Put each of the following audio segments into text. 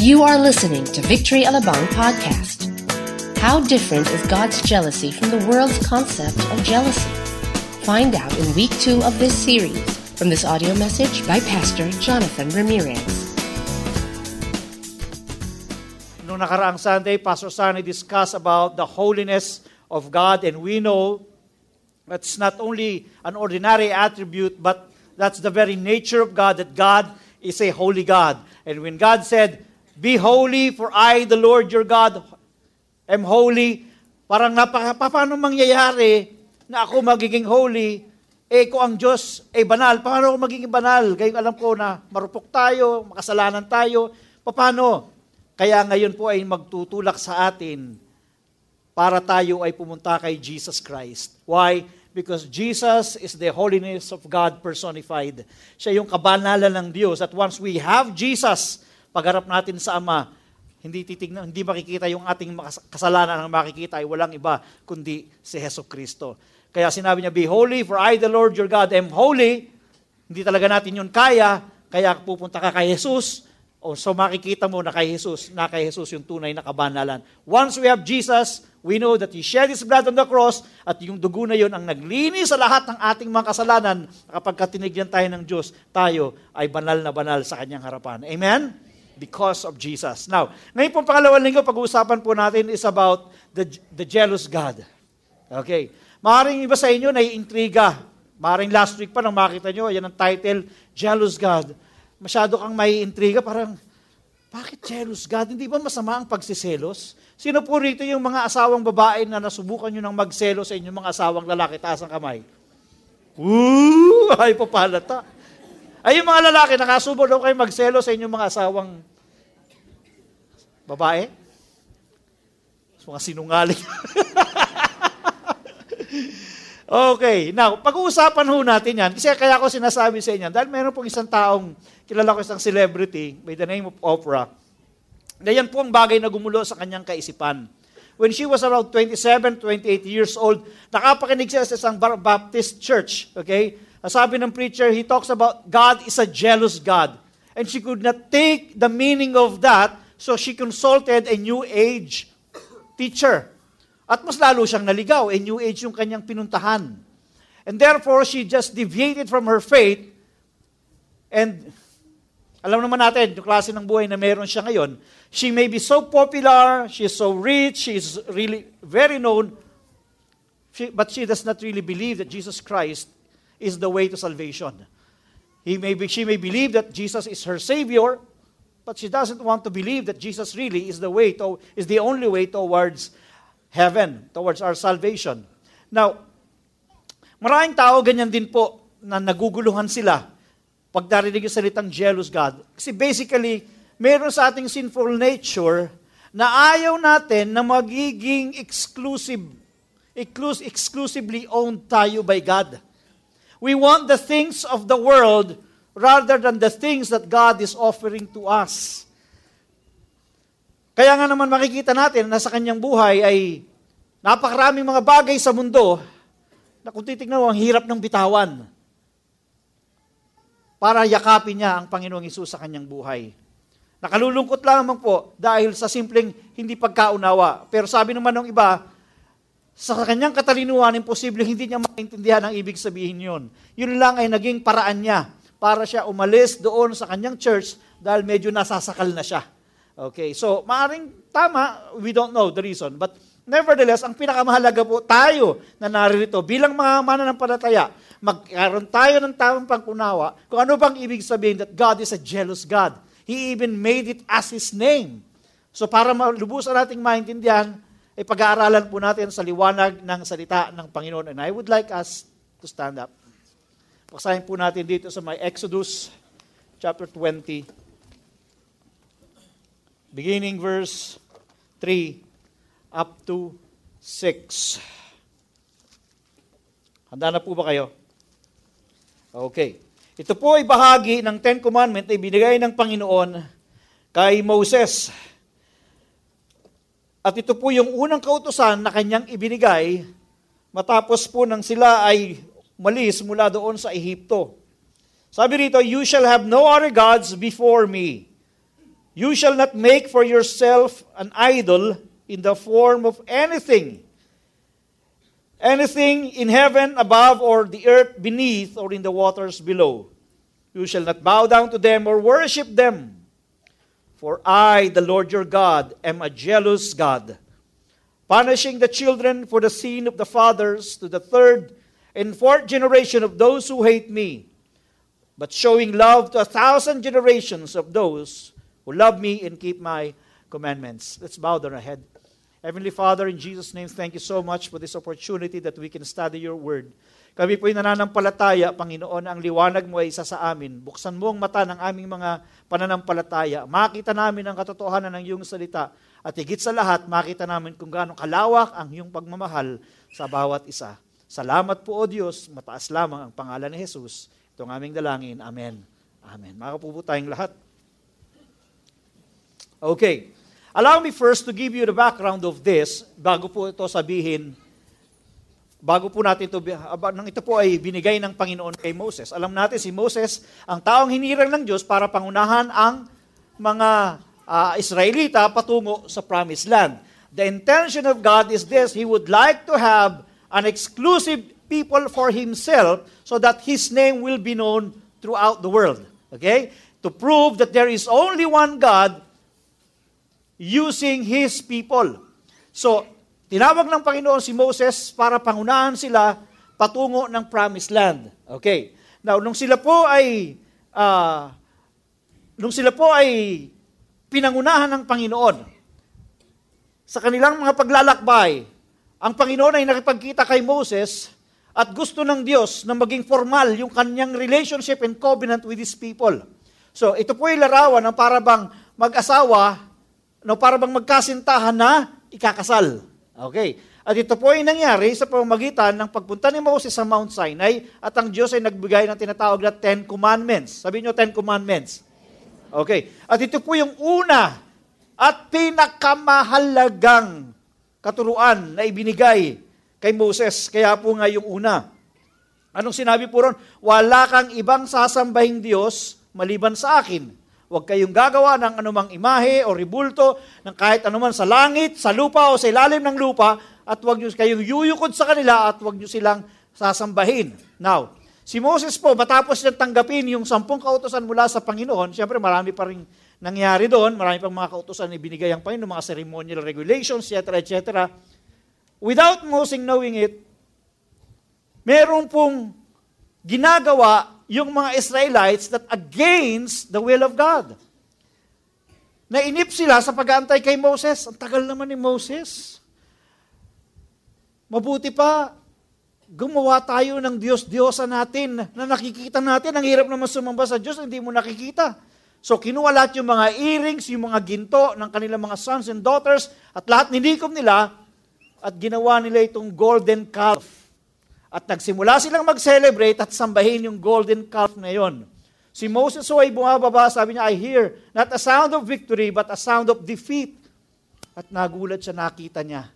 You are listening to Victory Alabang podcast. How different is God's jealousy from the world's concept of jealousy? Find out in week two of this series from this audio message by Pastor Jonathan Ramirez. Noong nakaraang Sunday, Pastor Sunny discussed about the holiness of God and we know that's not only an ordinary attribute but that's the very nature of God that God is a holy God. And when God said, Be holy, for I, the Lord your God, am holy, parang napaka, paano mangyayari na ako magiging holy, eh kung ang Diyos ay banal, paano ako magiging banal? Kaya alam ko na marupok tayo, makasalanan tayo, paano? Kaya ngayon po ay magtutulak sa atin para tayo ay pumunta kay Jesus Christ. Why? Because Jesus is the holiness of God personified. Siya yung kabanalan ng Diyos. At once we have Jesus, pagharap natin sa Ama, hindi titignan, hindi makikita yung ating kasalanan ang makikita ay walang iba kundi si Heso Kristo. Kaya sinabi niya, Be holy, for I, the Lord your God, am holy. Hindi talaga natin yun kaya, kaya pupunta ka kay Jesus, o so makikita mo na kay Jesus, na kay Jesus yung tunay na kabanalan. Once we have Jesus, We know that He shed His blood on the cross at yung dugo na yon ang naglinis sa lahat ng ating mga kasalanan. Kapag katinigyan tayo ng Diyos, tayo ay banal na banal sa Kanyang harapan. Amen? Because of Jesus. Now, ngayon pong pangalawang linggo, pag-uusapan po natin is about the, the jealous God. Okay. Maring iba sa inyo naiintriga. Maring last week pa nang makita nyo, yan ang title, Jealous God. Masyado kang may intriga, parang, bakit jealous God? Hindi ba masama ang pagsiselos? Sino po rito yung mga asawang babae na nasubukan nyo ng magselo sa inyong mga asawang lalaki? Taas ang kamay. Woo! Ay, papalata. Ay, yung mga lalaki, nakasubo daw kayo magselo sa inyong mga asawang babae? Mga sinungaling. okay, now, pag-uusapan ho natin yan, kasi kaya ako sinasabi sa inyo, dahil meron pong isang taong, kilala ko isang celebrity by the name of Oprah, na yan po ang bagay na gumulo sa kanyang kaisipan. When she was around 27, 28 years old, nakapakinig siya sa isang Baptist church. Okay? Sabi ng preacher, he talks about God is a jealous God. And she could not take the meaning of that, so she consulted a New Age teacher. At mas lalo siyang naligaw. A New Age yung kanyang pinuntahan. And therefore, she just deviated from her faith and alam naman natin, yung klase ng buhay na meron siya ngayon, she may be so popular, she is so rich, she is really very known, she, but she does not really believe that Jesus Christ is the way to salvation. He may be, she may believe that Jesus is her Savior, but she doesn't want to believe that Jesus really is the way to, is the only way towards heaven, towards our salvation. Now, maraming tao ganyan din po na naguguluhan sila pag narinig yung salitang jealous God. Kasi basically, meron sa ating sinful nature na ayaw natin na magiging exclusive, exclusively owned tayo by God. We want the things of the world rather than the things that God is offering to us. Kaya nga naman makikita natin na sa kanyang buhay ay napakaraming mga bagay sa mundo na kung titignan mo, ang hirap ng bitawan para yakapin niya ang Panginoong Isus sa kanyang buhay. Nakalulungkot lamang po dahil sa simpleng hindi pagkaunawa. Pero sabi naman ng iba, sa kanyang katalinuhan, imposible hindi niya maintindihan ang ibig sabihin yun. Yun lang ay naging paraan niya para siya umalis doon sa kanyang church dahil medyo nasasakal na siya. Okay, so maaring tama, we don't know the reason, but nevertheless, ang pinakamahalaga po tayo na naririto bilang mga mananampalataya, magkaroon tayo ng tamang pangkunawa kung ano bang ibig sabihin that God is a jealous God. He even made it as His name. So para malubusan nating maintindihan, ay pag-aaralan po natin sa liwanag ng salita ng Panginoon. And I would like us to stand up. Pasahin po natin dito sa may Exodus chapter 20, beginning verse 3 up to 6. Handa na po ba kayo? Okay. Ito po ay bahagi ng Ten Commandment na ibinigay ng Panginoon kay Moses. At ito po yung unang kautosan na kanyang ibinigay matapos po nang sila ay malis mula doon sa Ehipto. Sabi rito, You shall have no other gods before me. You shall not make for yourself an idol in the form of anything, anything in heaven above or the earth beneath or in the waters below. You shall not bow down to them or worship them. For I, the Lord your God, am a jealous God, punishing the children for the sin of the fathers to the third and fourth generation of those who hate me, but showing love to a thousand generations of those who love me and keep my commandments. Let's bow our head. Heavenly Father, in Jesus' name, thank you so much for this opportunity that we can study your word. Kami po'y nananampalataya, Panginoon, ang liwanag mo ay isa sa amin. Buksan mo ang mata ng aming mga pananampalataya. Makita namin ang katotohanan ng iyong salita. At higit sa lahat, makita namin kung gaano kalawak ang iyong pagmamahal sa bawat isa. Salamat po, O Diyos. Mataas lamang ang pangalan ni Jesus. Ito ang aming dalangin. Amen. Amen. Makapupo tayong lahat. Okay. Allow me first to give you the background of this bago po ito sabihin, bago po natin ito, nang ito po ay binigay ng Panginoon kay Moses. Alam natin si Moses, ang taong hinirang ng Diyos para pangunahan ang mga uh, Israelita patungo sa promised land. The intention of God is this, He would like to have an exclusive people for Himself so that His name will be known throughout the world. Okay? To prove that there is only one God using His people. So, tinawag ng Panginoon si Moses para pangunahan sila patungo ng promised land. Okay. Now, nung sila po ay uh, nung sila po ay pinangunahan ng Panginoon sa kanilang mga paglalakbay, ang Panginoon ay nakipagkita kay Moses at gusto ng Diyos na maging formal yung kanyang relationship and covenant with His people. So, ito po ay larawan ng para bang mag-asawa no, para bang magkasintahan na ikakasal. Okay. At ito po ay nangyari sa pamamagitan ng pagpunta ni Moses sa Mount Sinai at ang Diyos ay nagbigay ng tinatawag na Ten Commandments. Sabi niyo, Ten Commandments. Okay. At ito po yung una at pinakamahalagang katuruan na ibinigay kay Moses. Kaya po nga yung una. Anong sinabi po ron? Wala kang ibang sasambahing Diyos maliban sa akin. Huwag kayong gagawa ng anumang imahe o ribulto ng kahit anuman sa langit, sa lupa o sa ilalim ng lupa at huwag kayong yuyukod sa kanila at huwag nyo silang sasambahin. Now, si Moses po, matapos niya tanggapin yung sampung kautosan mula sa Panginoon, siyempre marami pa rin nangyari doon, marami pang mga kautosan na ibinigay ang Panginoon, mga ceremonial regulations, etc., etc. Without Moses knowing it, meron pong ginagawa yung mga Israelites that against the will of God. Nainip sila sa pag-aantay kay Moses. Ang tagal naman ni Moses. Mabuti pa, gumawa tayo ng Diyos-Diyosa natin na nakikita natin. Ang hirap naman sumamba sa Diyos, hindi mo nakikita. So kinuha lahat yung mga earrings, yung mga ginto ng kanilang mga sons and daughters, at lahat nilikom nila, at ginawa nila itong golden calf at nagsimula silang mag-celebrate at sambahin yung golden calf na yon. Si Moses ho ay bumababa, sabi niya, I hear not a sound of victory, but a sound of defeat. At nagulat siya, nakita niya,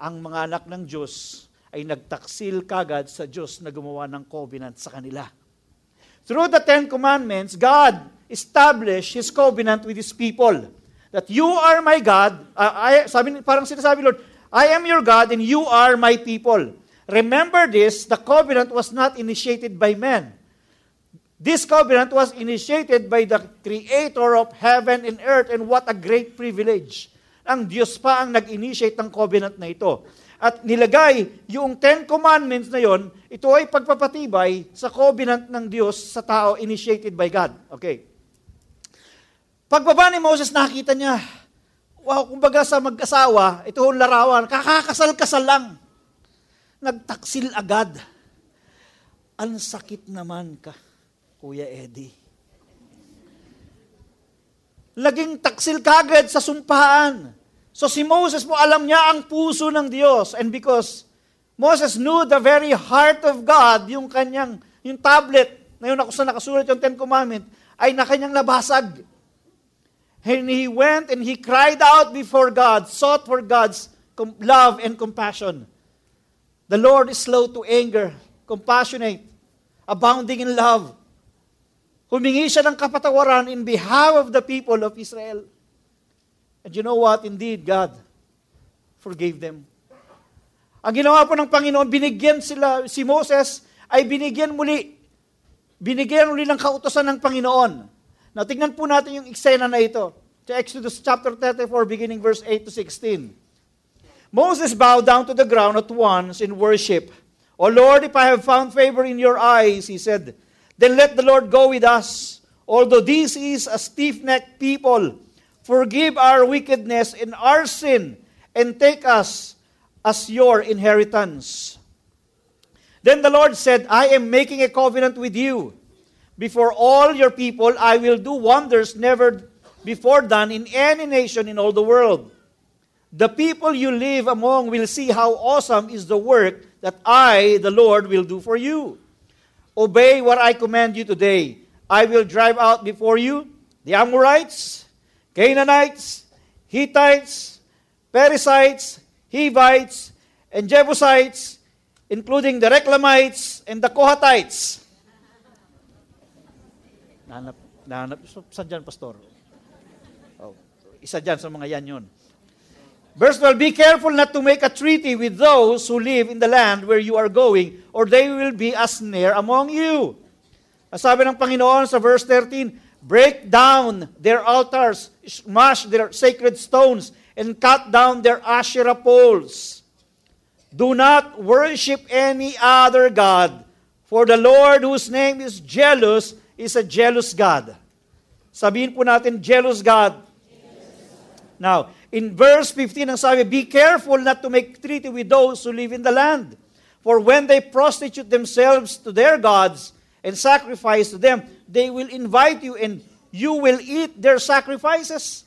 ang mga anak ng Diyos ay nagtaksil kagad sa Diyos na gumawa ng covenant sa kanila. Through the Ten Commandments, God established His covenant with His people. That you are my God, uh, I, sabi, parang sinasabi, Lord, I am your God and you are my people. Remember this, the covenant was not initiated by men. This covenant was initiated by the creator of heaven and earth and what a great privilege. Ang Diyos pa ang nag-initiate ng covenant na ito. At nilagay yung Ten Commandments na yon, ito ay pagpapatibay sa covenant ng Diyos sa tao initiated by God. Okay. Pagbaba ni Moses, nakita niya, wow, kumbaga sa mag-asawa, ito ang larawan, kakakasal-kasal lang nagtaksil agad. Ang sakit naman ka, Kuya Eddie. Laging taksil kagad sa sumpahan. So si Moses po, alam niya ang puso ng Diyos. And because Moses knew the very heart of God, yung kanyang, yung tablet, na yun ako sa nakasulat yung Ten Commandment, ay na kanyang nabasag. And he went and he cried out before God, sought for God's love and compassion. The Lord is slow to anger, compassionate, abounding in love. Humingi siya ng kapatawaran in behalf of the people of Israel. And you know what? Indeed, God forgave them. Ang ginawa po ng Panginoon, binigyan sila, si Moses ay binigyan muli, binigyan muli ng kautosan ng Panginoon. Now, tingnan po natin yung eksena na ito. Sa Exodus chapter 34, beginning verse 8 to 16. Moses bowed down to the ground at once in worship. O Lord, if I have found favor in your eyes, he said, then let the Lord go with us. Although this is a stiff-necked people, forgive our wickedness and our sin, and take us as your inheritance. Then the Lord said, I am making a covenant with you. Before all your people, I will do wonders never before done in any nation in all the world. The people you live among will see how awesome is the work that I, the Lord, will do for you. Obey what I command you today. I will drive out before you the Amorites, Canaanites, Hittites, Perizzites, Hivites, and Jebusites, including the Reclamites and the Kohathites. Nahanap, nahanap. Saan dyan, Pastor? Oh, isa dyan sa mga yan yun. Verse 12, Be careful not to make a treaty with those who live in the land where you are going, or they will be a snare among you. Sabi ng Panginoon sa verse 13, Break down their altars, smash their sacred stones, and cut down their Asherah poles. Do not worship any other God, for the Lord whose name is jealous is a jealous God. Sabihin po natin, jealous God. Now, in verse 15, ang sabi, Be careful not to make treaty with those who live in the land. For when they prostitute themselves to their gods and sacrifice to them, they will invite you and you will eat their sacrifices.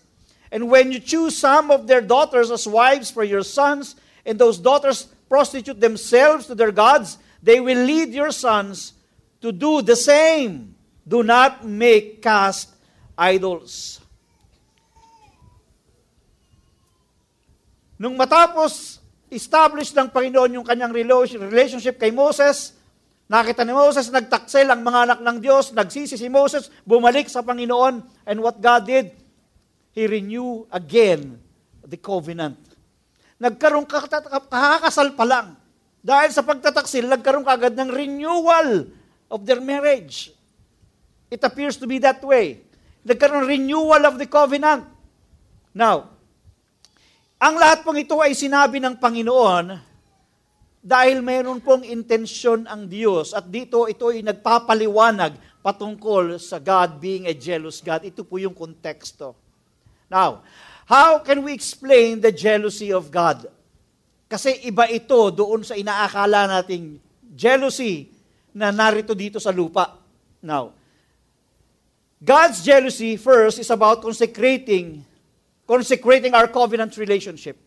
And when you choose some of their daughters as wives for your sons, and those daughters prostitute themselves to their gods, they will lead your sons to do the same. Do not make cast idols. Nung matapos establish ng Panginoon yung kanyang relationship kay Moses, nakita ni Moses, nagtaksel ang mga anak ng Diyos, nagsisi si Moses, bumalik sa Panginoon, and what God did, He renew again the covenant. Nagkaroon kakakasal pa lang. Dahil sa pagtataksil, nagkaroon kagad ng renewal of their marriage. It appears to be that way. Nagkaroon renewal of the covenant. Now, ang lahat pong ito ay sinabi ng Panginoon dahil mayroon pong intensyon ang Diyos at dito ito ay nagpapaliwanag patungkol sa God being a jealous God. Ito po yung konteksto. Now, how can we explain the jealousy of God? Kasi iba ito doon sa inaakala nating jealousy na narito dito sa lupa. Now, God's jealousy first is about consecrating consecrating our covenant relationship.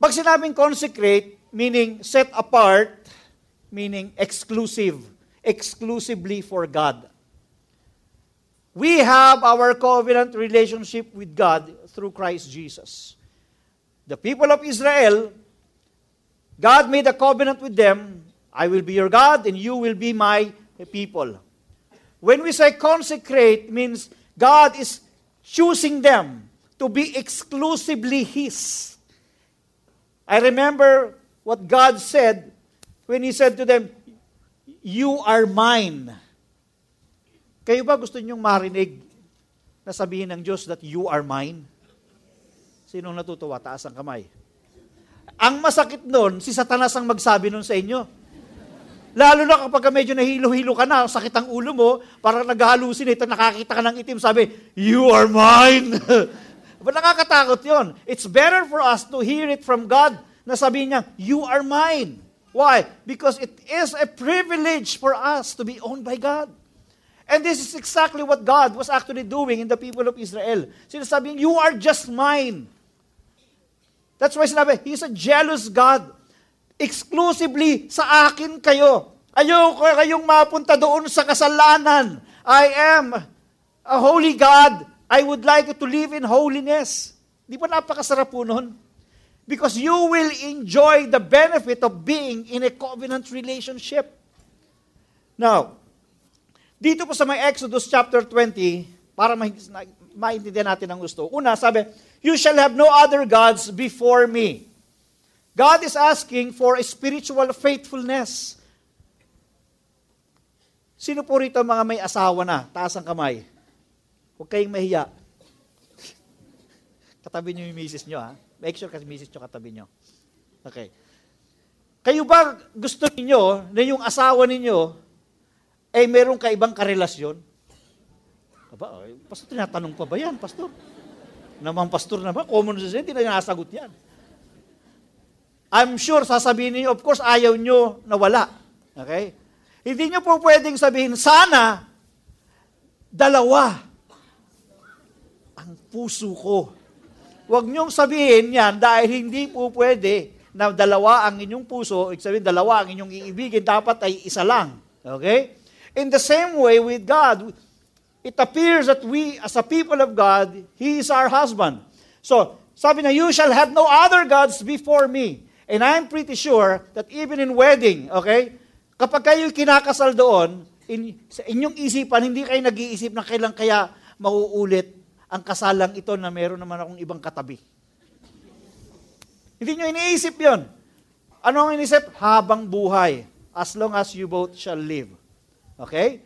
Pag sinabing consecrate, meaning set apart, meaning exclusive, exclusively for God. We have our covenant relationship with God through Christ Jesus. The people of Israel, God made a covenant with them. I will be your God and you will be my people. When we say consecrate, means God is choosing them to be exclusively His. I remember what God said when He said to them, You are mine. Kayo ba gusto ninyong marinig na sabihin ng Diyos that you are mine? Sinong natutuwa? Taas ang kamay. Ang masakit nun, si Satanas ang magsabi nun sa inyo. Lalo na kapag medyo nahilo-hilo ka na, sakit ang ulo mo, parang nag-hallucinate, nakakita ka ng itim, sabi, You are mine! But nakakatakot yon. It's better for us to hear it from God na sabihin niya, You are mine. Why? Because it is a privilege for us to be owned by God. And this is exactly what God was actually doing in the people of Israel. Sinasabi, you are just mine. That's why sinabi, He's a jealous God. Exclusively sa akin kayo. Ayoko kayong mapunta doon sa kasalanan. I am a holy God. I would like you to live in holiness. Di ba napakasarap po nun? Because you will enjoy the benefit of being in a covenant relationship. Now, Dito po sa may Exodus chapter 20, para ma- maintindihan natin ang gusto. Una, sabi, You shall have no other gods before me. God is asking for a spiritual faithfulness. Sino po rito mga may asawa na? Taas ang kamay. Huwag kayong mahiya. Katabi niyo yung misis niyo, ha? Make sure kasi misis niyo katabi niyo. Okay. Kayo ba gusto niyo na yung asawa ninyo ay eh, meron kaibang karelasyon? Aba, ay, pastor, tinatanong pa ba yan, pastor? Naman pastor na ba? Common sense, hindi na nasagot yan. I'm sure, sasabihin niyo, of course, ayaw niyo na wala. Okay? Hindi niyo po pwedeng sabihin, sana, dalawa ang puso ko. Huwag niyong sabihin yan dahil hindi po pwede na dalawa ang inyong puso, ibig sabihin dalawa ang inyong iibigin, dapat ay isa lang. Okay? In the same way with God, it appears that we, as a people of God, He is our husband. So, sabi na, you shall have no other gods before me. And I'm pretty sure that even in wedding, okay, kapag kayo kinakasal doon, in, sa inyong isipan, hindi kayo nag-iisip na kailan kaya mauulit ang kasalang ito na meron naman akong ibang katabi. Hindi nyo iniisip yon. Ano ang iniisip? Habang buhay. As long as you both shall live. Okay?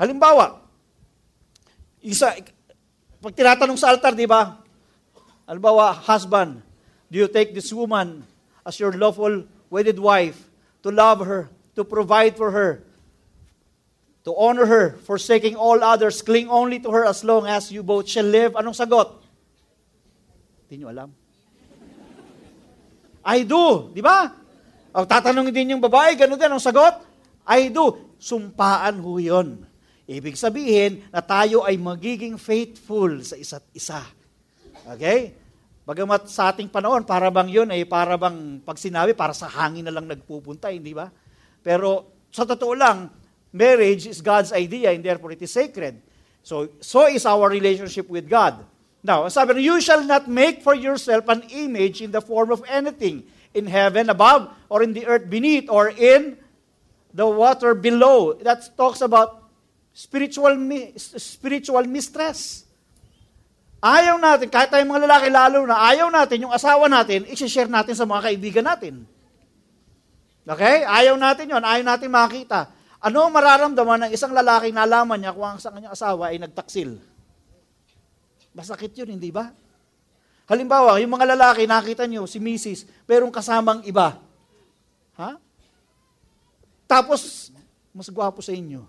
Halimbawa, isa, pag tinatanong sa altar, di ba? Halimbawa, husband, do you take this woman as your lawful wedded wife to love her, to provide for her, to honor her, forsaking all others, cling only to her as long as you both shall live. Anong sagot? Hindi nyo alam. I do, di ba? O tatanungin din yung babae, gano'n din ang sagot? I do. Sumpaan ho yun. Ibig sabihin na tayo ay magiging faithful sa isa't isa. Okay? Bagamat sa ating panahon, para bang yun ay para bang pag sinabi, para sa hangin na lang nagpupunta, hindi ba? Pero sa totoo lang, marriage is God's idea and therefore it is sacred. So, so is our relationship with God. Now, sabi you shall not make for yourself an image in the form of anything in heaven above, or in the earth beneath, or in the water below. That talks about spiritual spiritual mistress. Ayaw natin, kahit tayong mga lalaki lalo na, ayaw natin yung asawa natin, i-share natin sa mga kaibigan natin. Okay? Ayaw natin yon, ayaw natin makita. Ano ang mararamdaman ng isang lalaki na niya kung ang kanyang asawa ay nagtaksil? Masakit yun, hindi ba? Halimbawa, yung mga lalaki, nakita nyo, si Mrs., merong kasamang iba. Ha? Tapos, mas gwapo sa inyo.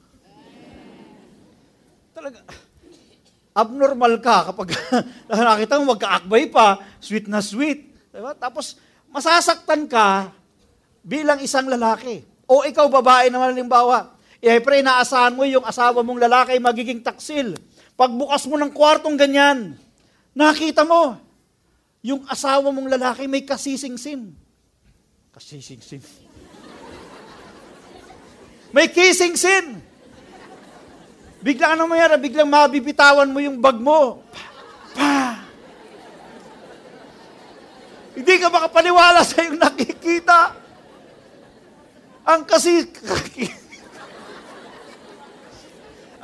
Talaga, abnormal ka kapag nakita mo magkaakbay pa, sweet na sweet. Diba? Tapos, masasaktan ka bilang isang lalaki. O ikaw, babae naman, halimbawa, eh, pre, naasahan mo yung asawa mong lalaki magiging taksil. Pagbukas mo ng kwartong ganyan, nakita mo, yung asawa mong lalaki may kasising-sin. Kasising-sin. May kissing-sin. Bigla ano mayara, biglang mabibitawan mo yung bag mo. Pa, pa. Hindi ka makapaniwala sa yung nakikita. Ang kasi...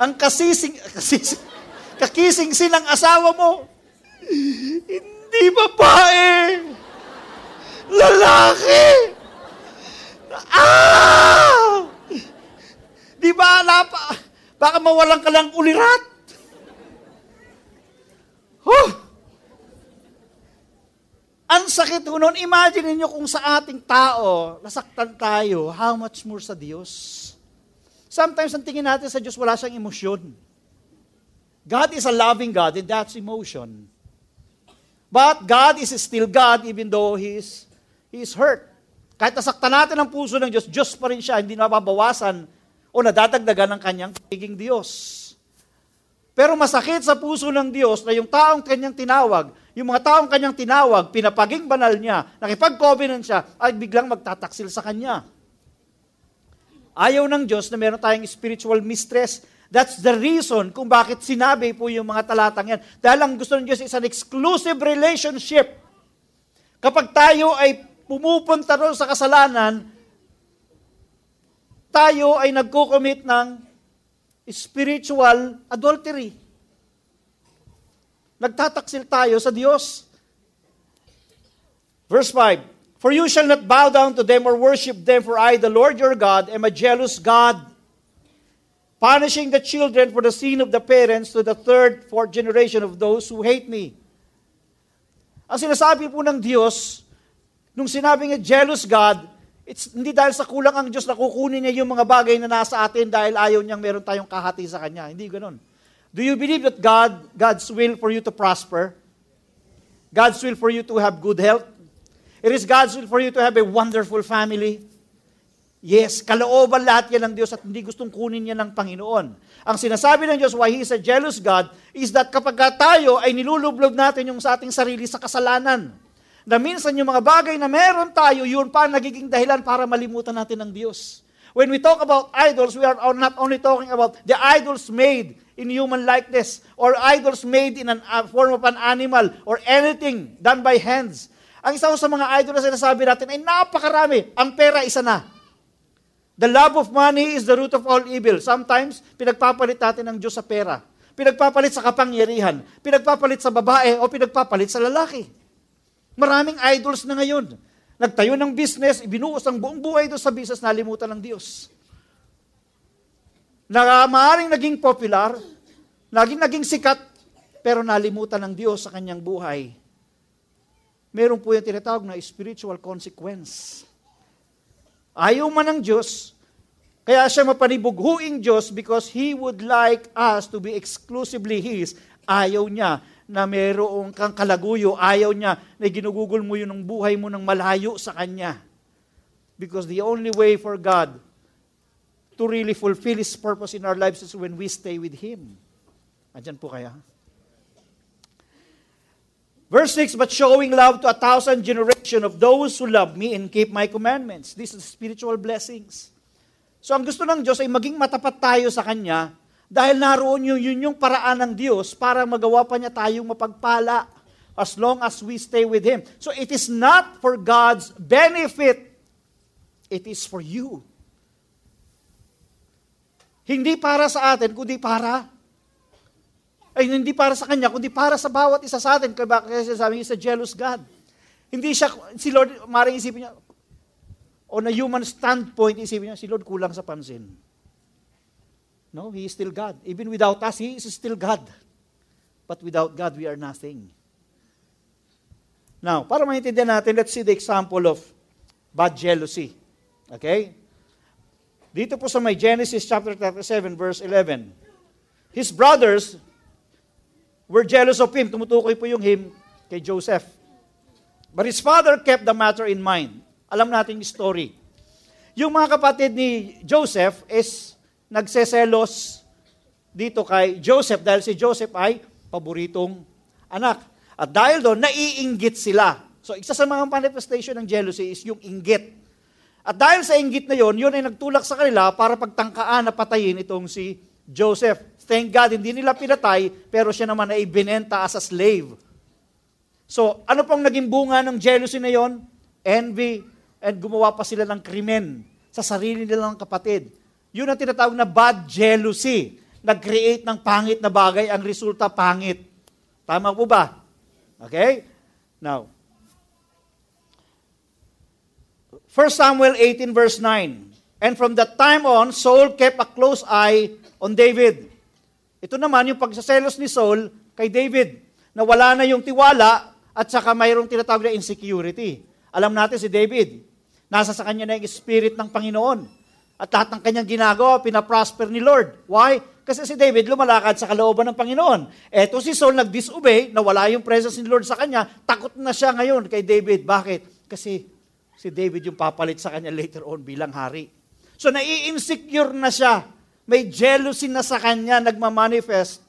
ang kasising... kasising kakising sin ang asawa mo. Hindi babae. Lalaki. Ah! Di ba, lapa, baka mawalan ka lang ulirat. Huh! Ang sakit ho nun. Imagine niyo kung sa ating tao, nasaktan tayo, how much more sa Diyos? Sometimes ang tingin natin sa Diyos, wala siyang emosyon. God is a loving God, and that's emotion. But God is still God even though He is, he is hurt. Kahit nasaktan natin ang puso ng Diyos, Diyos pa rin siya, hindi nababawasan o nadadagdagan ng kanyang pagiging Diyos. Pero masakit sa puso ng Diyos na yung taong kanyang tinawag, yung mga taong kanyang tinawag, pinapaging banal niya, nakipag-covenant siya, ay biglang magtataksil sa kanya. Ayaw ng Diyos na meron tayong spiritual mistress That's the reason kung bakit sinabi po yung mga talatang yan. Dahil ang gusto ng Diyos is an exclusive relationship. Kapag tayo ay pumupunta ron sa kasalanan, tayo ay nagko-commit ng spiritual adultery. Nagtataksil tayo sa Diyos. Verse 5, For you shall not bow down to them or worship them, for I, the Lord your God, am a jealous God, punishing the children for the sin of the parents to the third, fourth generation of those who hate me. Ang sinasabi po ng Diyos, nung sinabi niya jealous God, it's hindi dahil sa kulang ang Diyos na kukunin niya yung mga bagay na nasa atin dahil ayaw niyang meron tayong kahati sa Kanya. Hindi ganoon. Do you believe that God, God's will for you to prosper? God's will for you to have good health? It is God's will for you to have a wonderful family? Yes, kalooban lahat yan ng Diyos at hindi gustong kunin yan ng Panginoon. Ang sinasabi ng Diyos why He is a jealous God is that kapag tayo ay nilulublob natin yung sa ating sarili sa kasalanan, na minsan yung mga bagay na meron tayo, yun pa nagiging dahilan para malimutan natin ng Diyos. When we talk about idols, we are not only talking about the idols made in human likeness or idols made in a uh, form of an animal or anything done by hands. Ang isa sa mga idol na sinasabi natin ay napakarami. Ang pera isa na. The love of money is the root of all evil. Sometimes, pinagpapalit natin ng Diyos sa pera. Pinagpapalit sa kapangyarihan. Pinagpapalit sa babae o pinagpapalit sa lalaki. Maraming idols na ngayon. Nagtayo ng business, ibinuos ang buong buhay doon sa business, nalimutan ng Diyos na maaaring naging popular, naging naging sikat, pero nalimutan ng Diyos sa kanyang buhay. Meron po yung tinatawag na spiritual consequence. Ayaw man ng Diyos, kaya siya mapanibughuing Diyos because He would like us to be exclusively His. Ayaw niya na mayroong kang kalaguyo. Ayaw niya na ginugugol mo yun ng buhay mo ng malayo sa Kanya. Because the only way for God to really fulfill His purpose in our lives is when we stay with Him. Andyan po kaya? Verse 6, But showing love to a thousand generation of those who love me and keep my commandments. These are spiritual blessings. So ang gusto ng Diyos ay maging matapat tayo sa Kanya dahil naroon yung, yun yung paraan ng Diyos para magawa pa niya tayong mapagpala as long as we stay with Him. So it is not for God's benefit, it is for you. Hindi para sa atin, kundi para ay hindi para sa kanya, kundi para sa bawat isa sa atin. Kaya sabi niya, jealous God. Hindi siya, si Lord, maring isipin niya, on a human standpoint, isipin niya, si Lord kulang sa pansin. No, He is still God. Even without us, He is still God. But without God, we are nothing. Now, para maintindihan natin, let's see the example of bad jealousy. Okay? Dito po sa may Genesis chapter 37 verse 11. His brothers were jealous of him. Tumutukoy po yung him kay Joseph. But his father kept the matter in mind. Alam natin yung story. Yung mga kapatid ni Joseph is nagseselos dito kay Joseph dahil si Joseph ay paboritong anak. At dahil doon, naiinggit sila. So, isa sa mga manifestation ng jealousy is yung inggit. At dahil sa inggit na yon, yun ay nagtulak sa kanila para pagtangkaan na patayin itong si Joseph. Thank God, hindi nila pinatay, pero siya naman ay binenta as a slave. So, ano pong naging bunga ng jealousy na yon? Envy, and gumawa pa sila ng krimen sa sarili nilang kapatid. Yun ang tinatawag na bad jealousy. Nag-create ng pangit na bagay, ang resulta pangit. Tama po ba? Okay? Now, 1 Samuel 18 verse 9. And from that time on, Saul kept a close eye on David. Ito naman yung pagsaselos ni Saul kay David, na wala na yung tiwala at saka mayroong tinatawag na insecurity. Alam natin si David, nasa sa kanya na yung spirit ng Panginoon. At lahat ng kanyang ginagawa, pinaprosper ni Lord. Why? Kasi si David lumalakad sa kalooban ng Panginoon. Eto si Saul nag-disobey, nawala yung presence ni Lord sa kanya, takot na siya ngayon kay David. Bakit? Kasi si David yung papalit sa kanya later on bilang hari. So nai-insecure na siya. May jealousy na sa kanya nagmamanifest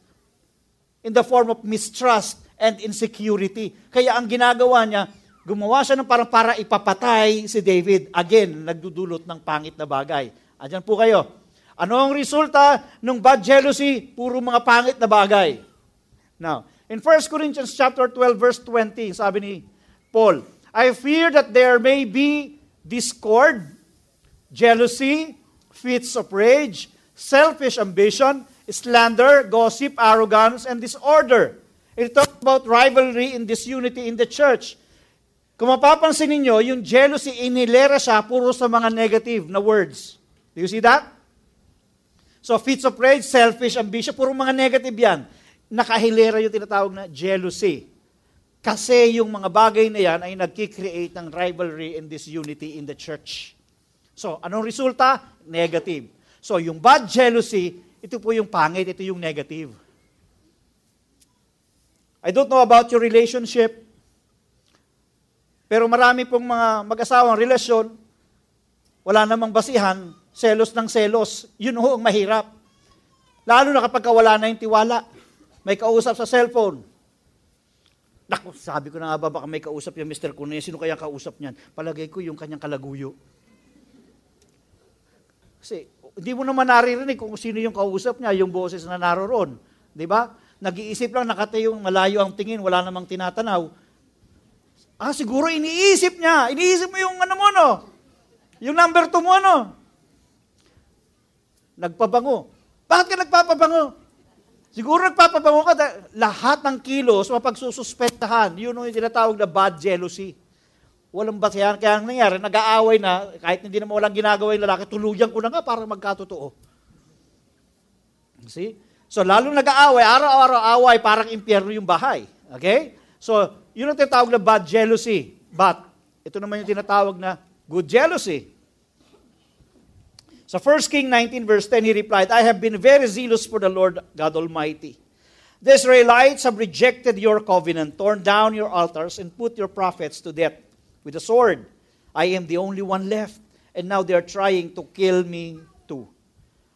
in the form of mistrust and insecurity. Kaya ang ginagawa niya, gumawa siya ng parang para ipapatay si David. Again, nagdudulot ng pangit na bagay. Andiyan po kayo. Ano ang resulta ng bad jealousy? Puro mga pangit na bagay. Now, in 1 Corinthians chapter 12 verse 20, sabi ni Paul, I fear that there may be discord, jealousy, fits of rage, selfish ambition, slander, gossip, arrogance, and disorder. It talks about rivalry and disunity in the church. Kung mapapansin ninyo, yung jealousy, inilera siya puro sa mga negative na words. Do you see that? So, fits of rage, selfish ambition, puro mga negative yan. Nakahilera yung tinatawag na jealousy. Kasi yung mga bagay na yan ay nagkikreate ng rivalry and disunity in the church. So, anong resulta? Negative. So, yung bad jealousy, ito po yung pangit, ito yung negative. I don't know about your relationship, pero marami pong mga mag-asawang relasyon, wala namang basihan, selos ng selos. Yun ho ang mahirap. Lalo na kapag wala na yung tiwala. May kausap sa cellphone. Naku, sabi ko na nga ba, baka may kausap yung Mr. Cunha. Sino kaya kausap niyan? Palagay ko yung kanyang kalaguyo. Kasi hindi mo naman naririnig kung sino yung kausap niya, yung boses na naroroon. Di ba? Nag-iisip lang, nakatayong malayo ang tingin, wala namang tinatanaw Ah, siguro iniisip niya. Iniisip mo yung ano mo, no? Yung number two mo, no? Nagpabango. Bakit ka nagpapabango? Siguro nagpapabango ka, lahat ng kilos mapagsususpetahan. Yun yung tinatawag na bad jealousy. Walang basihan. Kaya ang nangyari, nag-aaway na, kahit hindi naman walang ginagawa yung lalaki, tuluyan ko na nga para magkatotoo. See? So, lalo nag-aaway, araw-araw away, parang impyerno yung bahay. Okay? So, yun ang tinatawag na bad jealousy. But, ito naman yung tinatawag na good jealousy. Sa 1 King 19 verse 10, he replied, I have been very zealous for the Lord God Almighty. The Israelites have rejected your covenant, torn down your altars, and put your prophets to death with a sword. I am the only one left, and now they are trying to kill me too.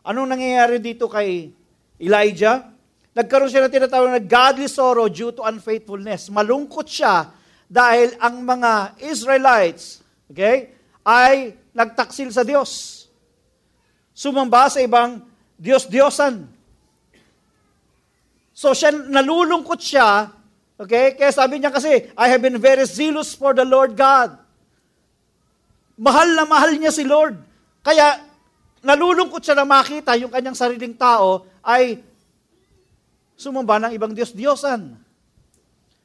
Anong nangyayari dito kay Elijah? Nagkaroon siya ng tinatawag na godly sorrow due to unfaithfulness. Malungkot siya dahil ang mga Israelites, okay, ay nagtaksil sa Diyos. Sumamba sa ibang Diyos-Diyosan. So siya, nalulungkot siya, okay, kaya sabi niya kasi, I have been very zealous for the Lord God. Mahal na mahal niya si Lord. Kaya, nalulungkot siya na makita yung kanyang sariling tao ay sumamba ng ibang Diyos-Diyosan.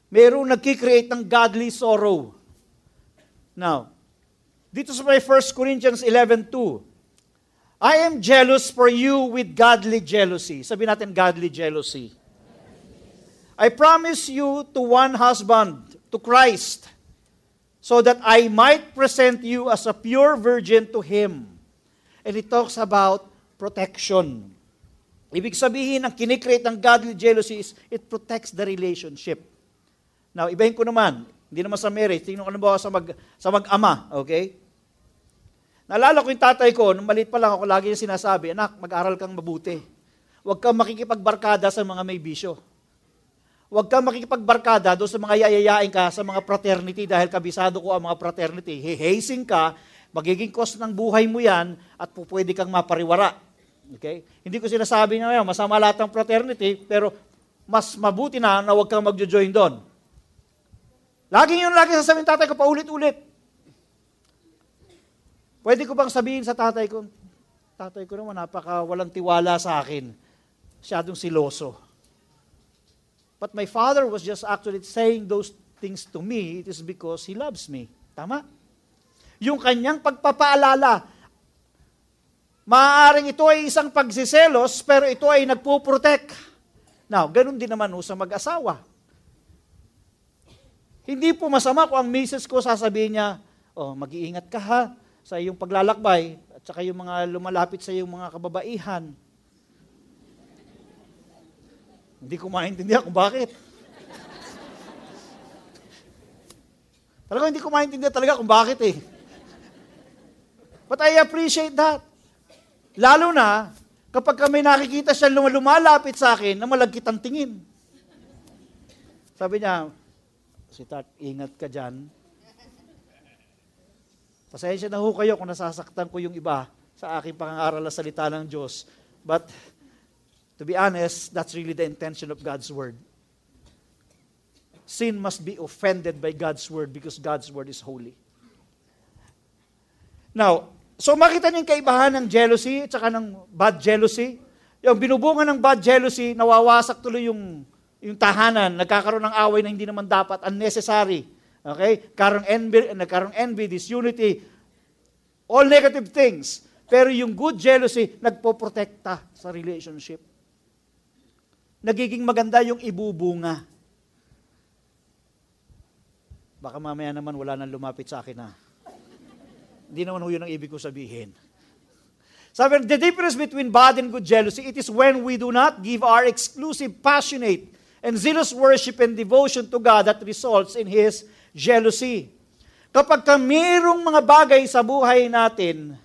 Mayroong nagkikreate ng godly sorrow. Now, dito sa may 1 Corinthians 11.2, I am jealous for you with godly jealousy. Sabi natin, godly jealousy. I promise you to one husband, to Christ, so that I might present you as a pure virgin to Him. And it talks about protection. Ibig sabihin, ang kinikreate ng godly jealousy is it protects the relationship. Now, ibahin ko naman, hindi naman sa marriage, tingnan ko naman sa, mag, sa mag-ama, okay? Naalala ko yung tatay ko, nung maliit pa lang ako, lagi niya sinasabi, anak, mag-aral kang mabuti. Huwag kang makikipagbarkada sa mga may bisyo. Huwag kang makikipagbarkada doon sa mga yayayain ka sa mga fraternity dahil kabisado ko ang mga fraternity. Hehasing ka, magiging cost ng buhay mo yan at pupwede kang mapariwara. Okay? Hindi ko sinasabi na ngayon, masama lahat ng fraternity, pero mas mabuti na na huwag kang magjo-join doon. Lagi yun, lagi sasabihin tatay ko, paulit-ulit. Pwede ko bang sabihin sa tatay ko, tatay ko naman, napaka walang tiwala sa akin. Siyadong siloso. But my father was just actually saying those things to me, it is because he loves me. Tama? Yung kanyang pagpapaalala, Maaaring ito ay isang pagsiselos, pero ito ay nagpo-protect. Now, ganun din naman ho sa mag-asawa. Hindi po masama kung ang misis ko sasabihin niya, oh, mag-iingat ka ha sa iyong paglalakbay at saka yung mga lumalapit sa iyong mga kababaihan. Hindi ko maintindihan kung bakit. talaga hindi ko maintindihan talaga kung bakit eh. But I appreciate that. Lalo na, kapag kami nakikita siya lumalapit sa akin na malagkit ang tingin. Sabi niya, si Tat, ingat ka dyan. Pasensya na ho kayo kung nasasaktan ko yung iba sa aking pangangaral na salita ng Diyos. But, to be honest, that's really the intention of God's Word. Sin must be offended by God's Word because God's Word is holy. Now, So makita niyo yung kaibahan ng jealousy at saka ng bad jealousy. Yung binubunga ng bad jealousy, nawawasak tuloy yung, yung tahanan, nagkakaroon ng away na hindi naman dapat, unnecessary. Okay? Karong envy, nagkaroon envy, disunity, all negative things. Pero yung good jealousy, nagpoprotekta sa relationship. Nagiging maganda yung ibubunga. Baka mamaya naman wala nang lumapit sa akin na. Hindi naman ho yun ang ibig ko sabihin. Sabi, the difference between bad and good jealousy, it is when we do not give our exclusive, passionate, and zealous worship and devotion to God that results in His jealousy. Kapag ka mayroong mga bagay sa buhay natin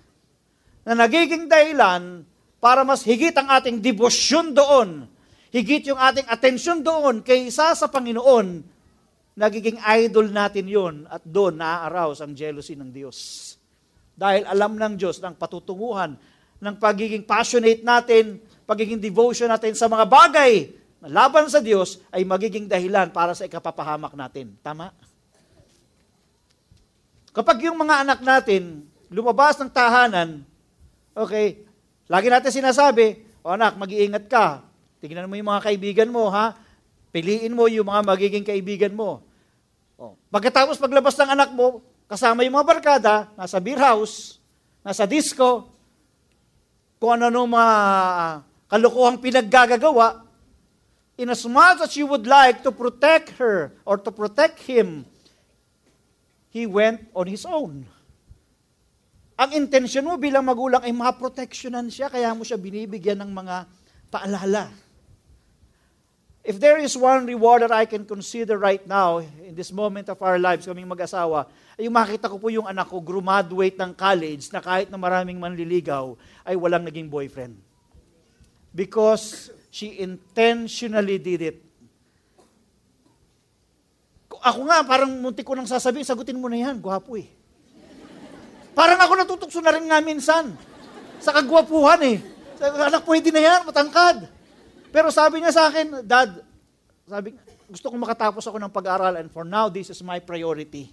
na nagiging dahilan para mas higit ang ating debosyon doon, higit yung ating atensyon doon kaysa sa Panginoon, nagiging idol natin yon at doon naaarouse ang jealousy ng Diyos. Dahil alam ng Diyos ng patutunguhan ng pagiging passionate natin, pagiging devotion natin sa mga bagay na laban sa Diyos ay magiging dahilan para sa ikapapahamak natin. Tama? Kapag yung mga anak natin lumabas ng tahanan, okay, lagi natin sinasabi, o anak, mag-iingat ka. Tingnan mo yung mga kaibigan mo, ha? Piliin mo yung mga magiging kaibigan mo. O, pagkatapos paglabas ng anak mo, kasama yung mga barkada, nasa beer house, nasa disco, kung ano-ano mga kalukuhang pinaggagawa, in as much as you would like to protect her or to protect him, he went on his own. Ang intensyon mo bilang magulang ay maproteksyonan siya, kaya mo siya binibigyan ng mga paalala. If there is one reward that I can consider right now, in this moment of our lives, kaming mag-asawa, ay yung makita ko po yung anak ko, graduate ng college, na kahit na maraming manliligaw, ay walang naging boyfriend. Because she intentionally did it. Ako nga, parang muntik ko nang sasabihin, sagutin mo na yan, gwapo eh. Parang ako natutukso na rin nga minsan. Sa kagwapuhan eh. Anak, pwede na yan, matangkad. Pero sabi niya sa akin, Dad, sabi, gusto kong makatapos ako ng pag-aaral and for now, this is my priority.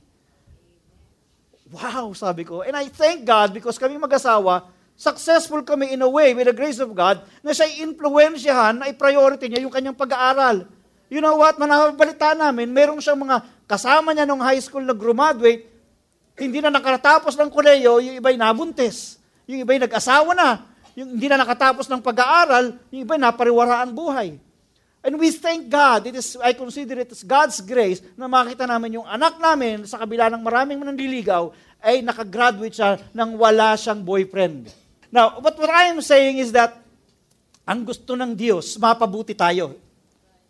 Wow, sabi ko. And I thank God because kami mag-asawa, successful kami in a way with the grace of God na siya influensyahan na i-priority niya yung kanyang pag-aaral. You know what? Manabalita namin, merong siyang mga kasama niya nung high school na graduate, hindi na nakatapos ng koleyo, yung iba'y nabuntis. Yung iba'y nag-asawa na yung hindi na nakatapos ng pag-aaral, yung iba napariwaraan buhay. And we thank God, it is, I consider it as God's grace na makita namin yung anak namin sa kabila ng maraming nanliligaw ay nakagraduate siya nang wala siyang boyfriend. Now, what, what I am saying is that ang gusto ng Diyos, mapabuti tayo.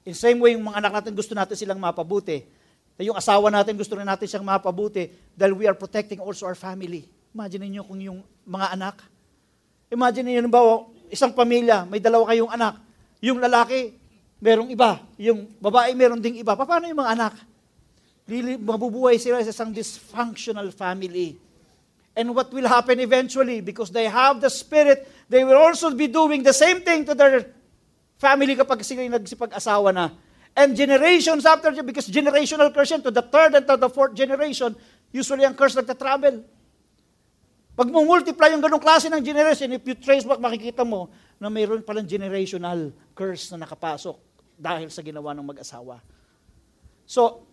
In same way, yung mga anak natin gusto natin silang mapabuti. Yung asawa natin gusto rin natin siyang mapabuti dahil we are protecting also our family. Imagine niyo kung yung mga anak, Imagine niyo, ba, isang pamilya, may dalawa kayong anak. Yung lalaki, merong iba. Yung babae, meron ding iba. Paano yung mga anak? Lili, mabubuhay sila sa isang dysfunctional family. And what will happen eventually, because they have the Spirit, they will also be doing the same thing to their family kapag sila nagsipag-asawa na. And generations after, because generational curse to the third and to the fourth generation, usually ang curse nagta-travel. Pag mo multiply yung ganong klase ng generation, if you trace back, makikita mo na mayroon palang generational curse na nakapasok dahil sa ginawa ng mag-asawa. So,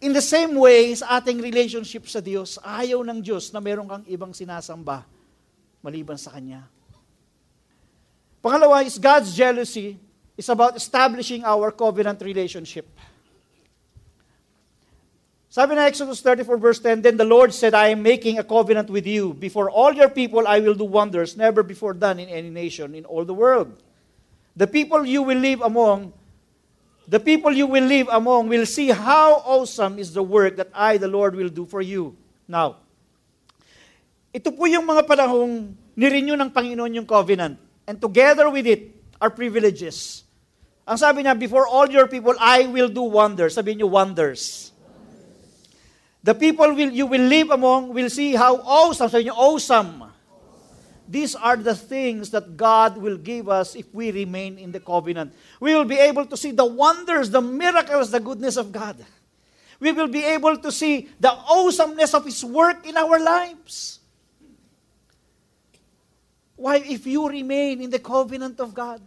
in the same way, sa ating relationship sa Diyos, ayaw ng Diyos na meron kang ibang sinasamba maliban sa Kanya. Pangalawa is God's jealousy is about establishing our covenant relationship. Sabi na Exodus 34 verse 10, Then the Lord said, I am making a covenant with you. Before all your people I will do wonders never before done in any nation in all the world. The people you will live among, the people you will live among will see how awesome is the work that I, the Lord, will do for you. Now, ito po yung mga panahong nirenew ng Panginoon yung covenant. And together with it are privileges. Ang sabi niya, before all your people, I will do wonders. Sabi niyo, wonders. The people will, you will live among will see how awesome, sabi niyo, awesome. These are the things that God will give us if we remain in the covenant. We will be able to see the wonders, the miracles, the goodness of God. We will be able to see the awesomeness of His work in our lives. Why? If you remain in the covenant of God.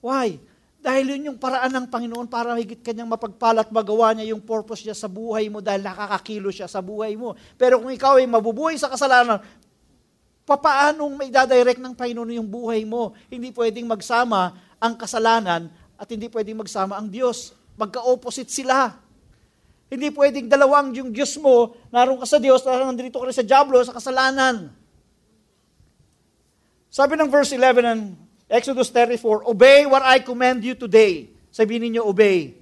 Why? Dahil yun yung paraan ng Panginoon para higit kanyang mapagpala magawa niya yung purpose niya sa buhay mo dahil nakakakilo siya sa buhay mo. Pero kung ikaw ay mabubuhay sa kasalanan, papaanong may dadirect ng Panginoon yung buhay mo? Hindi pwedeng magsama ang kasalanan at hindi pwedeng magsama ang Diyos. Magka-opposite sila. Hindi pwedeng dalawang yung Diyos mo, naroon ka sa Diyos, nandito ka rin sa Diablo, sa kasalanan. Sabi ng verse 11 ng Exodus 34, Obey what I command you today. Sabihin niyo obey.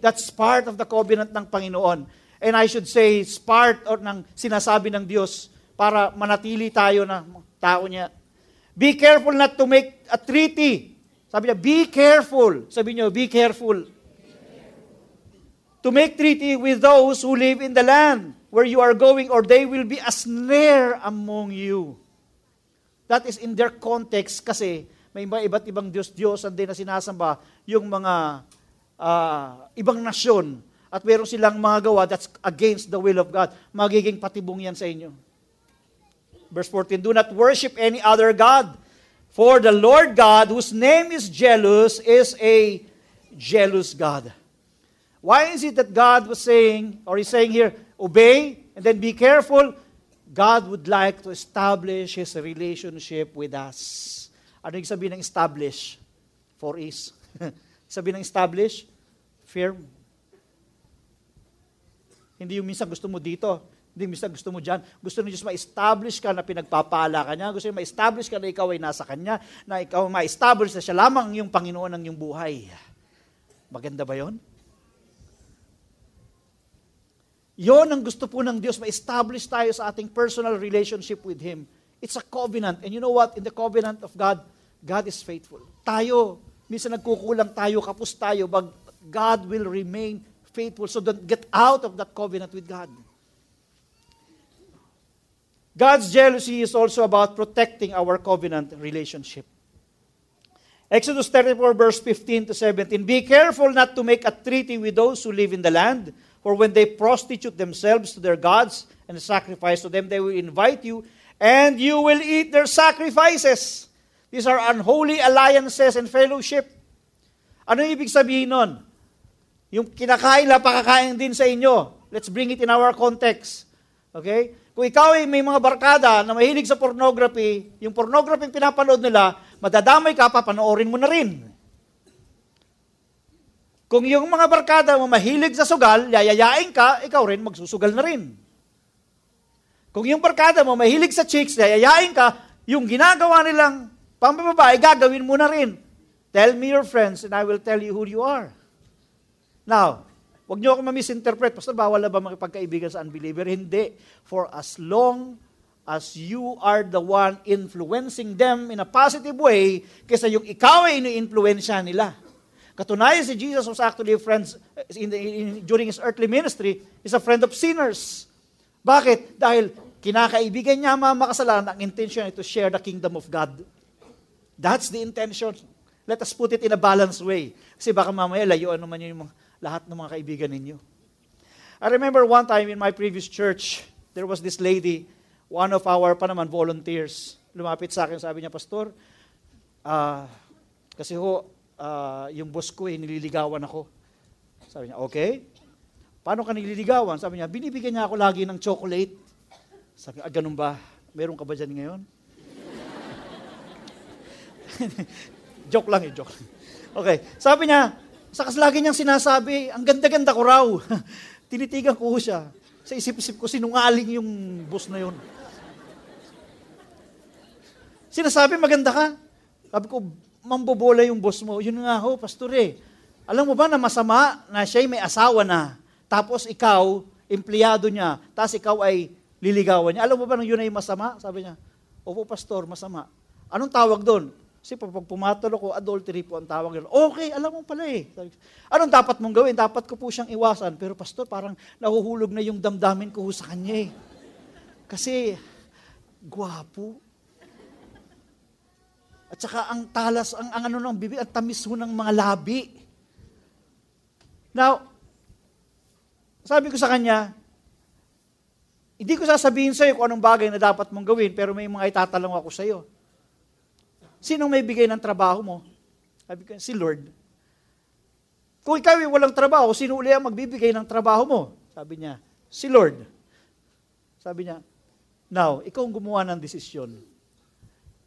That's part of the covenant ng Panginoon. And I should say, it's part or ng sinasabi ng Diyos para manatili tayo na tao niya. Be careful not to make a treaty. Sabi niya, be careful. Sabi niyo, be careful. To make treaty with those who live in the land where you are going, or they will be a snare among you. That is in their context kasi may mga iba't ibang Diyos-Diyos din na sinasamba yung mga uh, ibang nasyon at meron silang mga gawa that's against the will of God. Magiging patibong yan sa inyo. Verse 14, Do not worship any other God, for the Lord God, whose name is jealous, is a jealous God. Why is it that God was saying, or He's saying here, obey and then be careful? God would like to establish His relationship with us. Ano yung sabihin ng establish? For is. sabihin ng establish? Firm. Hindi yung minsan gusto mo dito, hindi minsan gusto mo dyan. Gusto ng Diyos ma-establish ka na pinagpapala ka niya. Gusto niya ma-establish ka na ikaw ay nasa Kanya, na ikaw ma-establish na siya lamang yung Panginoon ng iyong buhay. Maganda ba yon? Yon ang gusto po ng Diyos, ma-establish tayo sa ating personal relationship with Him. It's a covenant. And you know what? In the covenant of God, God is faithful. Tayo, minsan nagkukulang tayo, kapos tayo, but God will remain faithful. So don't get out of that covenant with God. God's jealousy is also about protecting our covenant relationship. Exodus 34, verse 15 to 17. Be careful not to make a treaty with those who live in the land, for when they prostitute themselves to their gods and sacrifice to them, they will invite you, and you will eat their sacrifices. These are unholy alliances and fellowship. Ano ibig sabihin nun? Yung kinakain na pakakain din sa inyo. Let's bring it in our context. Okay? Kung ikaw ay may mga barkada na mahilig sa pornography, yung pornography pinapanood nila, madadamay ka, papanoorin mo na rin. Kung yung mga barkada mo mahilig sa sugal, yayayain ka, ikaw rin magsusugal na rin. Kung yung barkada mo mahilig sa chicks, yayayain ka, yung ginagawa nilang Pambababae, gagawin mo na rin. Tell me your friends and I will tell you who you are. Now, Huwag niyo ako ma-misinterpret. Pastor, bawal na ba makipagkaibigan sa unbeliever? Hindi. For as long as you are the one influencing them in a positive way, kaysa yung ikaw ay ini-influensya nila. Katunayan si Jesus was actually friends in the, in, during his earthly ministry, is a friend of sinners. Bakit? Dahil kinakaibigan niya mga makasalanan, ang intention ay to share the kingdom of God. That's the intention. Let us put it in a balanced way. Kasi baka mamaya layuan naman yung lahat ng mga kaibigan ninyo. I remember one time in my previous church, there was this lady, one of our pa naman volunteers, lumapit sa akin, sabi niya, Pastor, uh, kasi ho, uh, yung boss ko eh, nililigawan ako. Sabi niya, okay. Paano ka nililigawan? Sabi niya, binibigyan niya ako lagi ng chocolate. Sabi ah, ganun ba? Meron ka ba dyan ngayon? joke lang eh, joke. Okay, sabi niya, sa lagi niyang sinasabi, ang ganda-ganda ko raw. Tinitigan ko siya. Sa isip-isip ko, sinungaling yung boss na yun. Sinasabi, maganda ka. Sabi ko, mambobola yung boss mo. Yun nga ho, pastor eh. Alam mo ba na masama na siya may asawa na, tapos ikaw, empleyado niya, tapos ikaw ay liligawan niya. Alam mo ba na yun ay masama? Sabi niya, opo pastor, masama. Anong tawag doon? Kasi pag pumatalo ko, adultery po ang tawag nila. Okay, alam mo pala eh. Anong dapat mong gawin? Dapat ko po siyang iwasan. Pero pastor, parang nahuhulog na yung damdamin ko sa kanya eh. Kasi, gwapo. At saka ang talas, ang, ang ano ng bibig, ang tamis ho ng mga labi. Now, sabi ko sa kanya, Hindi ko sasabihin sa'yo kung anong bagay na dapat mong gawin, pero may mga itatanong ako sa'yo. Sinong may bigay ng trabaho mo? Sabi ko, si Lord. Kung ikaw ay walang trabaho, sino uli ang magbibigay ng trabaho mo? Sabi niya, si Lord. Sabi niya, now, ikaw ang gumawa ng desisyon.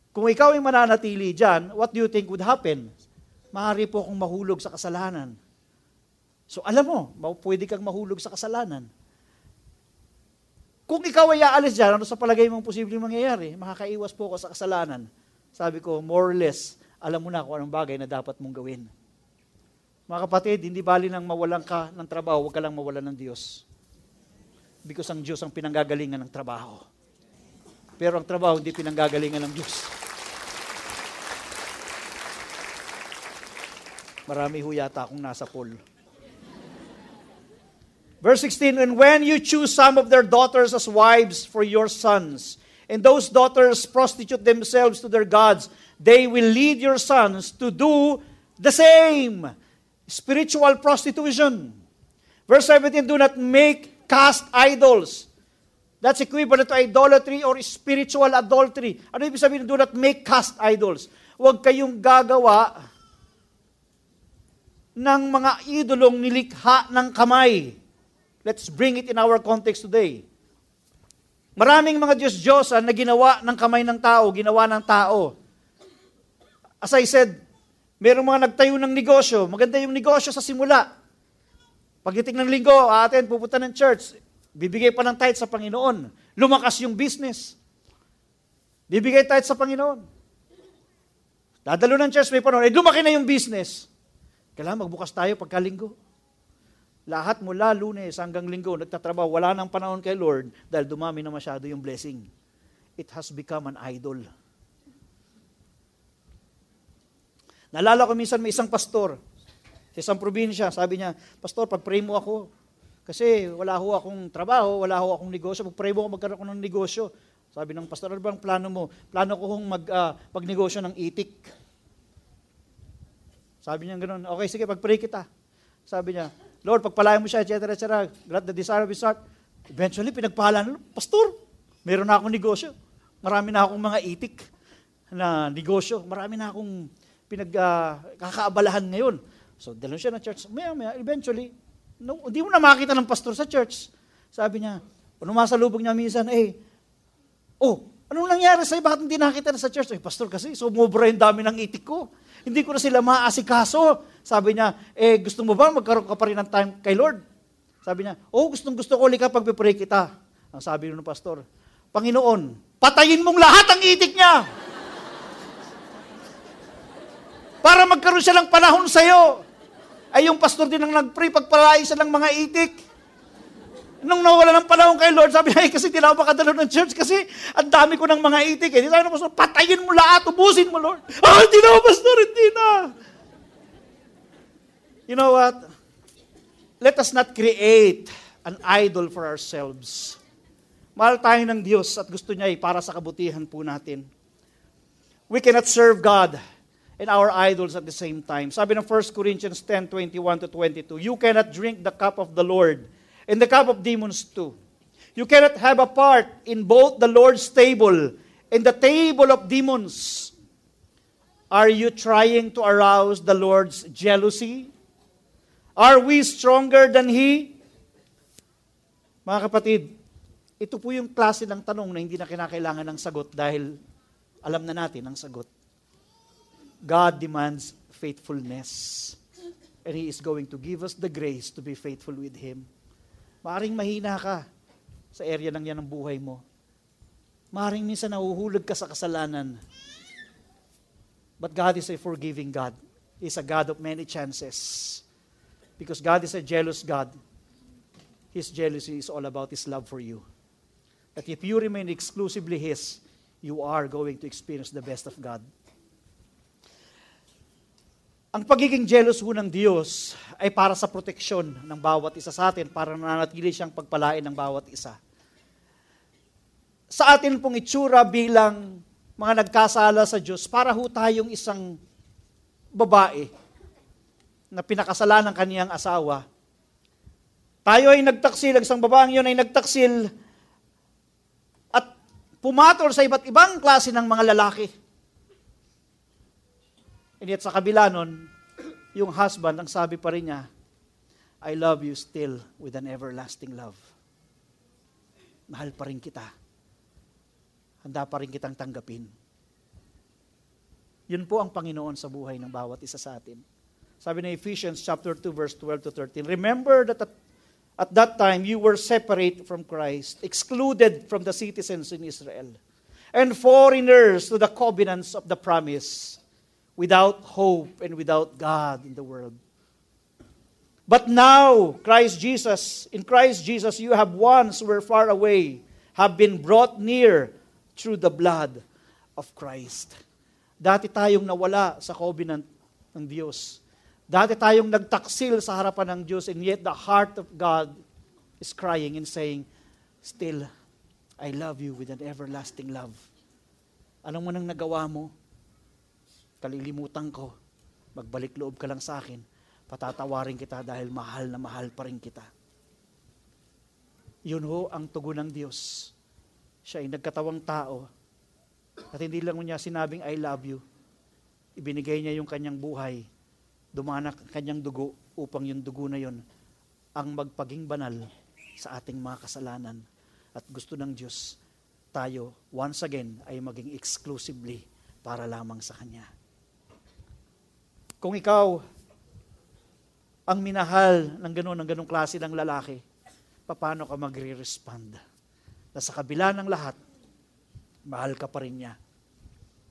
Kung ikaw ay mananatili dyan, what do you think would happen? Maaari po akong mahulog sa kasalanan. So alam mo, pwede kang mahulog sa kasalanan. Kung ikaw ay aalis dyan, ano sa palagay mong posibleng mangyayari? Makakaiwas po ako sa kasalanan. Sabi ko, more or less, alam mo na kung anong bagay na dapat mong gawin. Mga kapatid, hindi bali nang mawalan ka ng trabaho, huwag ka lang mawalan ng Diyos. Because ang Diyos ang pinanggagalingan ng trabaho. Pero ang trabaho hindi pinanggagalingan ng Diyos. Marami ho yata akong nasa poll. Verse 16, And when you choose some of their daughters as wives for your sons, and those daughters prostitute themselves to their gods, they will lead your sons to do the same. Spiritual prostitution. Verse 17, do not make cast idols. That's equivalent to idolatry or spiritual adultery. Ano ibig sabihin, do not make cast idols? Huwag kayong gagawa ng mga idolong nilikha ng kamay. Let's bring it in our context today. Maraming mga Diyos-Diyosan na ginawa ng kamay ng tao, ginawa ng tao. As I said, merong mga nagtayo ng negosyo. Maganda yung negosyo sa simula. Pagdating ng linggo, atin, pupunta ng church, bibigay pa ng tithe sa Panginoon. Lumakas yung business. Bibigay tithe sa Panginoon. Dadalo ng church, may panahon, eh lumaki na yung business. Kailangan magbukas tayo pagkalinggo. Lahat mula lunes hanggang linggo, nagtatrabaho, wala nang panahon kay Lord dahil dumami na masyado yung blessing. It has become an idol. Nalala ko minsan may isang pastor sa isang probinsya, sabi niya, Pastor, pag-pray mo ako, kasi wala ho akong trabaho, wala ho akong negosyo, pag-pray mo ako magkaroon ng negosyo. Sabi ng pastor, ano bang plano mo? Plano ko hong mag, uh, magnegosyo ng itik. Sabi niya ganoon, okay, sige, pag-pray kita. Sabi niya, Lord, pagpalayan mo siya, etc., etc., grant the desire of his heart. Eventually, pinagpahalan, Pastor, meron na akong negosyo. Marami na akong mga itik na negosyo. Marami na akong pinagkakaabalahan uh, ngayon. So, dalhin siya ng church. Maya, maya, eventually, no, hindi mo na makita ng pastor sa church. Sabi niya, kung masalubog niya minsan, eh, oh, anong nangyari sa'yo? Bakit hindi nakita na sa church? Eh, pastor, kasi sumubra yung dami ng itik ko. Hindi ko na sila maaasikaso. Sabi niya, eh, gusto mo ba magkaroon ka pa rin ng time kay Lord? Sabi niya, oh, gustong gusto ko, lika pagpipray kita. Ang sabi ng pastor, Panginoon, patayin mong lahat ang itik niya. Para magkaroon siya ng panahon sa'yo ay yung pastor din ang nag-pray, pagpalain siya ng mga itik. Nung nawala ng panahon kay Lord, sabi niya, kasi di na ako makadalo ng church kasi ang dami ko ng mga itik. Eh. Di sabi ng pastor, patayin mo lahat, ubusin mo, Lord. Ah, hindi na, pastor, hindi na. You know what? Let us not create an idol for ourselves. Mahal tayo ng Diyos at gusto niya ay para sa kabutihan po natin. We cannot serve God and our idols at the same time. Sabi ng 1 Corinthians 10, 21 to 22, You cannot drink the cup of the Lord and the cup of demons too. You cannot have a part in both the Lord's table and the table of demons. Are you trying to arouse the Lord's jealousy? Are we stronger than He? Mga kapatid, ito po yung klase ng tanong na hindi na kinakailangan ng sagot dahil alam na natin ang sagot. God demands faithfulness. And He is going to give us the grace to be faithful with Him. Maaring mahina ka sa area ng yan ng buhay mo. Maaring minsan nahuhulog ka sa kasalanan. But God is a forgiving God. He's a God of many chances. Because God is a jealous God. His jealousy is all about His love for you. That if you remain exclusively His, you are going to experience the best of God. Ang pagiging jealous ho ng Diyos ay para sa proteksyon ng bawat isa sa atin, para nanatili siyang pagpalain ng bawat isa. Sa atin pong itsura bilang mga nagkasala sa Diyos, para ho tayong isang babae na pinakasala ng kaniyang asawa. Tayo ay nagtaksil, ang isang babaeng yun ay nagtaksil pumatol sa iba't ibang klase ng mga lalaki. And yet sa kabila nun, yung husband, ang sabi pa rin niya, I love you still with an everlasting love. Mahal pa rin kita. Handa pa rin kitang tanggapin. Yun po ang Panginoon sa buhay ng bawat isa sa atin. Sabi na Ephesians chapter 2 verse 12 to 13, Remember that at, at that time you were separate from Christ, excluded from the citizens in Israel, and foreigners to the covenants of the promise, without hope and without God in the world. But now, Christ Jesus, in Christ Jesus, you have once were far away, have been brought near through the blood of Christ. Dati tayong nawala sa covenant ng Diyos. Dati tayong nagtaksil sa harapan ng Diyos and yet the heart of God is crying and saying, Still, I love you with an everlasting love. Anong mo nang nagawa mo? Kalilimutan ko. Magbalik loob ka lang sa akin. Patatawarin kita dahil mahal na mahal pa rin kita. Yun ho ang tugon ng Diyos. Siya ay nagkatawang tao at hindi lang niya sinabing, I love you. Ibinigay niya yung kanyang buhay. Dumanak ang kanyang dugo upang yung dugo na yon ang magpaging banal sa ating mga kasalanan. At gusto ng Diyos, tayo once again ay maging exclusively para lamang sa Kanya. Kung ikaw ang minahal ng ganun, ng ganung klase ng lalaki, paano ka magre-respond? Na sa kabila ng lahat, mahal ka pa rin niya.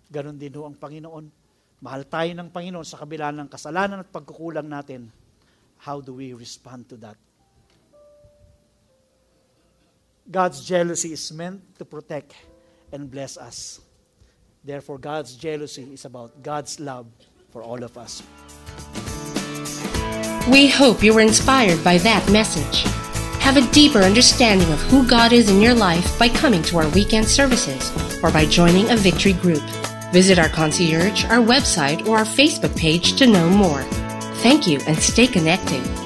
Ganon din ho ang Panginoon. Mahal tayo ng Panginoon sa kabila ng kasalanan at pagkukulang natin. How do we respond to that? God's jealousy is meant to protect and bless us. Therefore, God's jealousy is about God's love for all of us. We hope you were inspired by that message. Have a deeper understanding of who God is in your life by coming to our weekend services or by joining a victory group. Visit our concierge, our website, or our Facebook page to know more. Thank you and stay connected.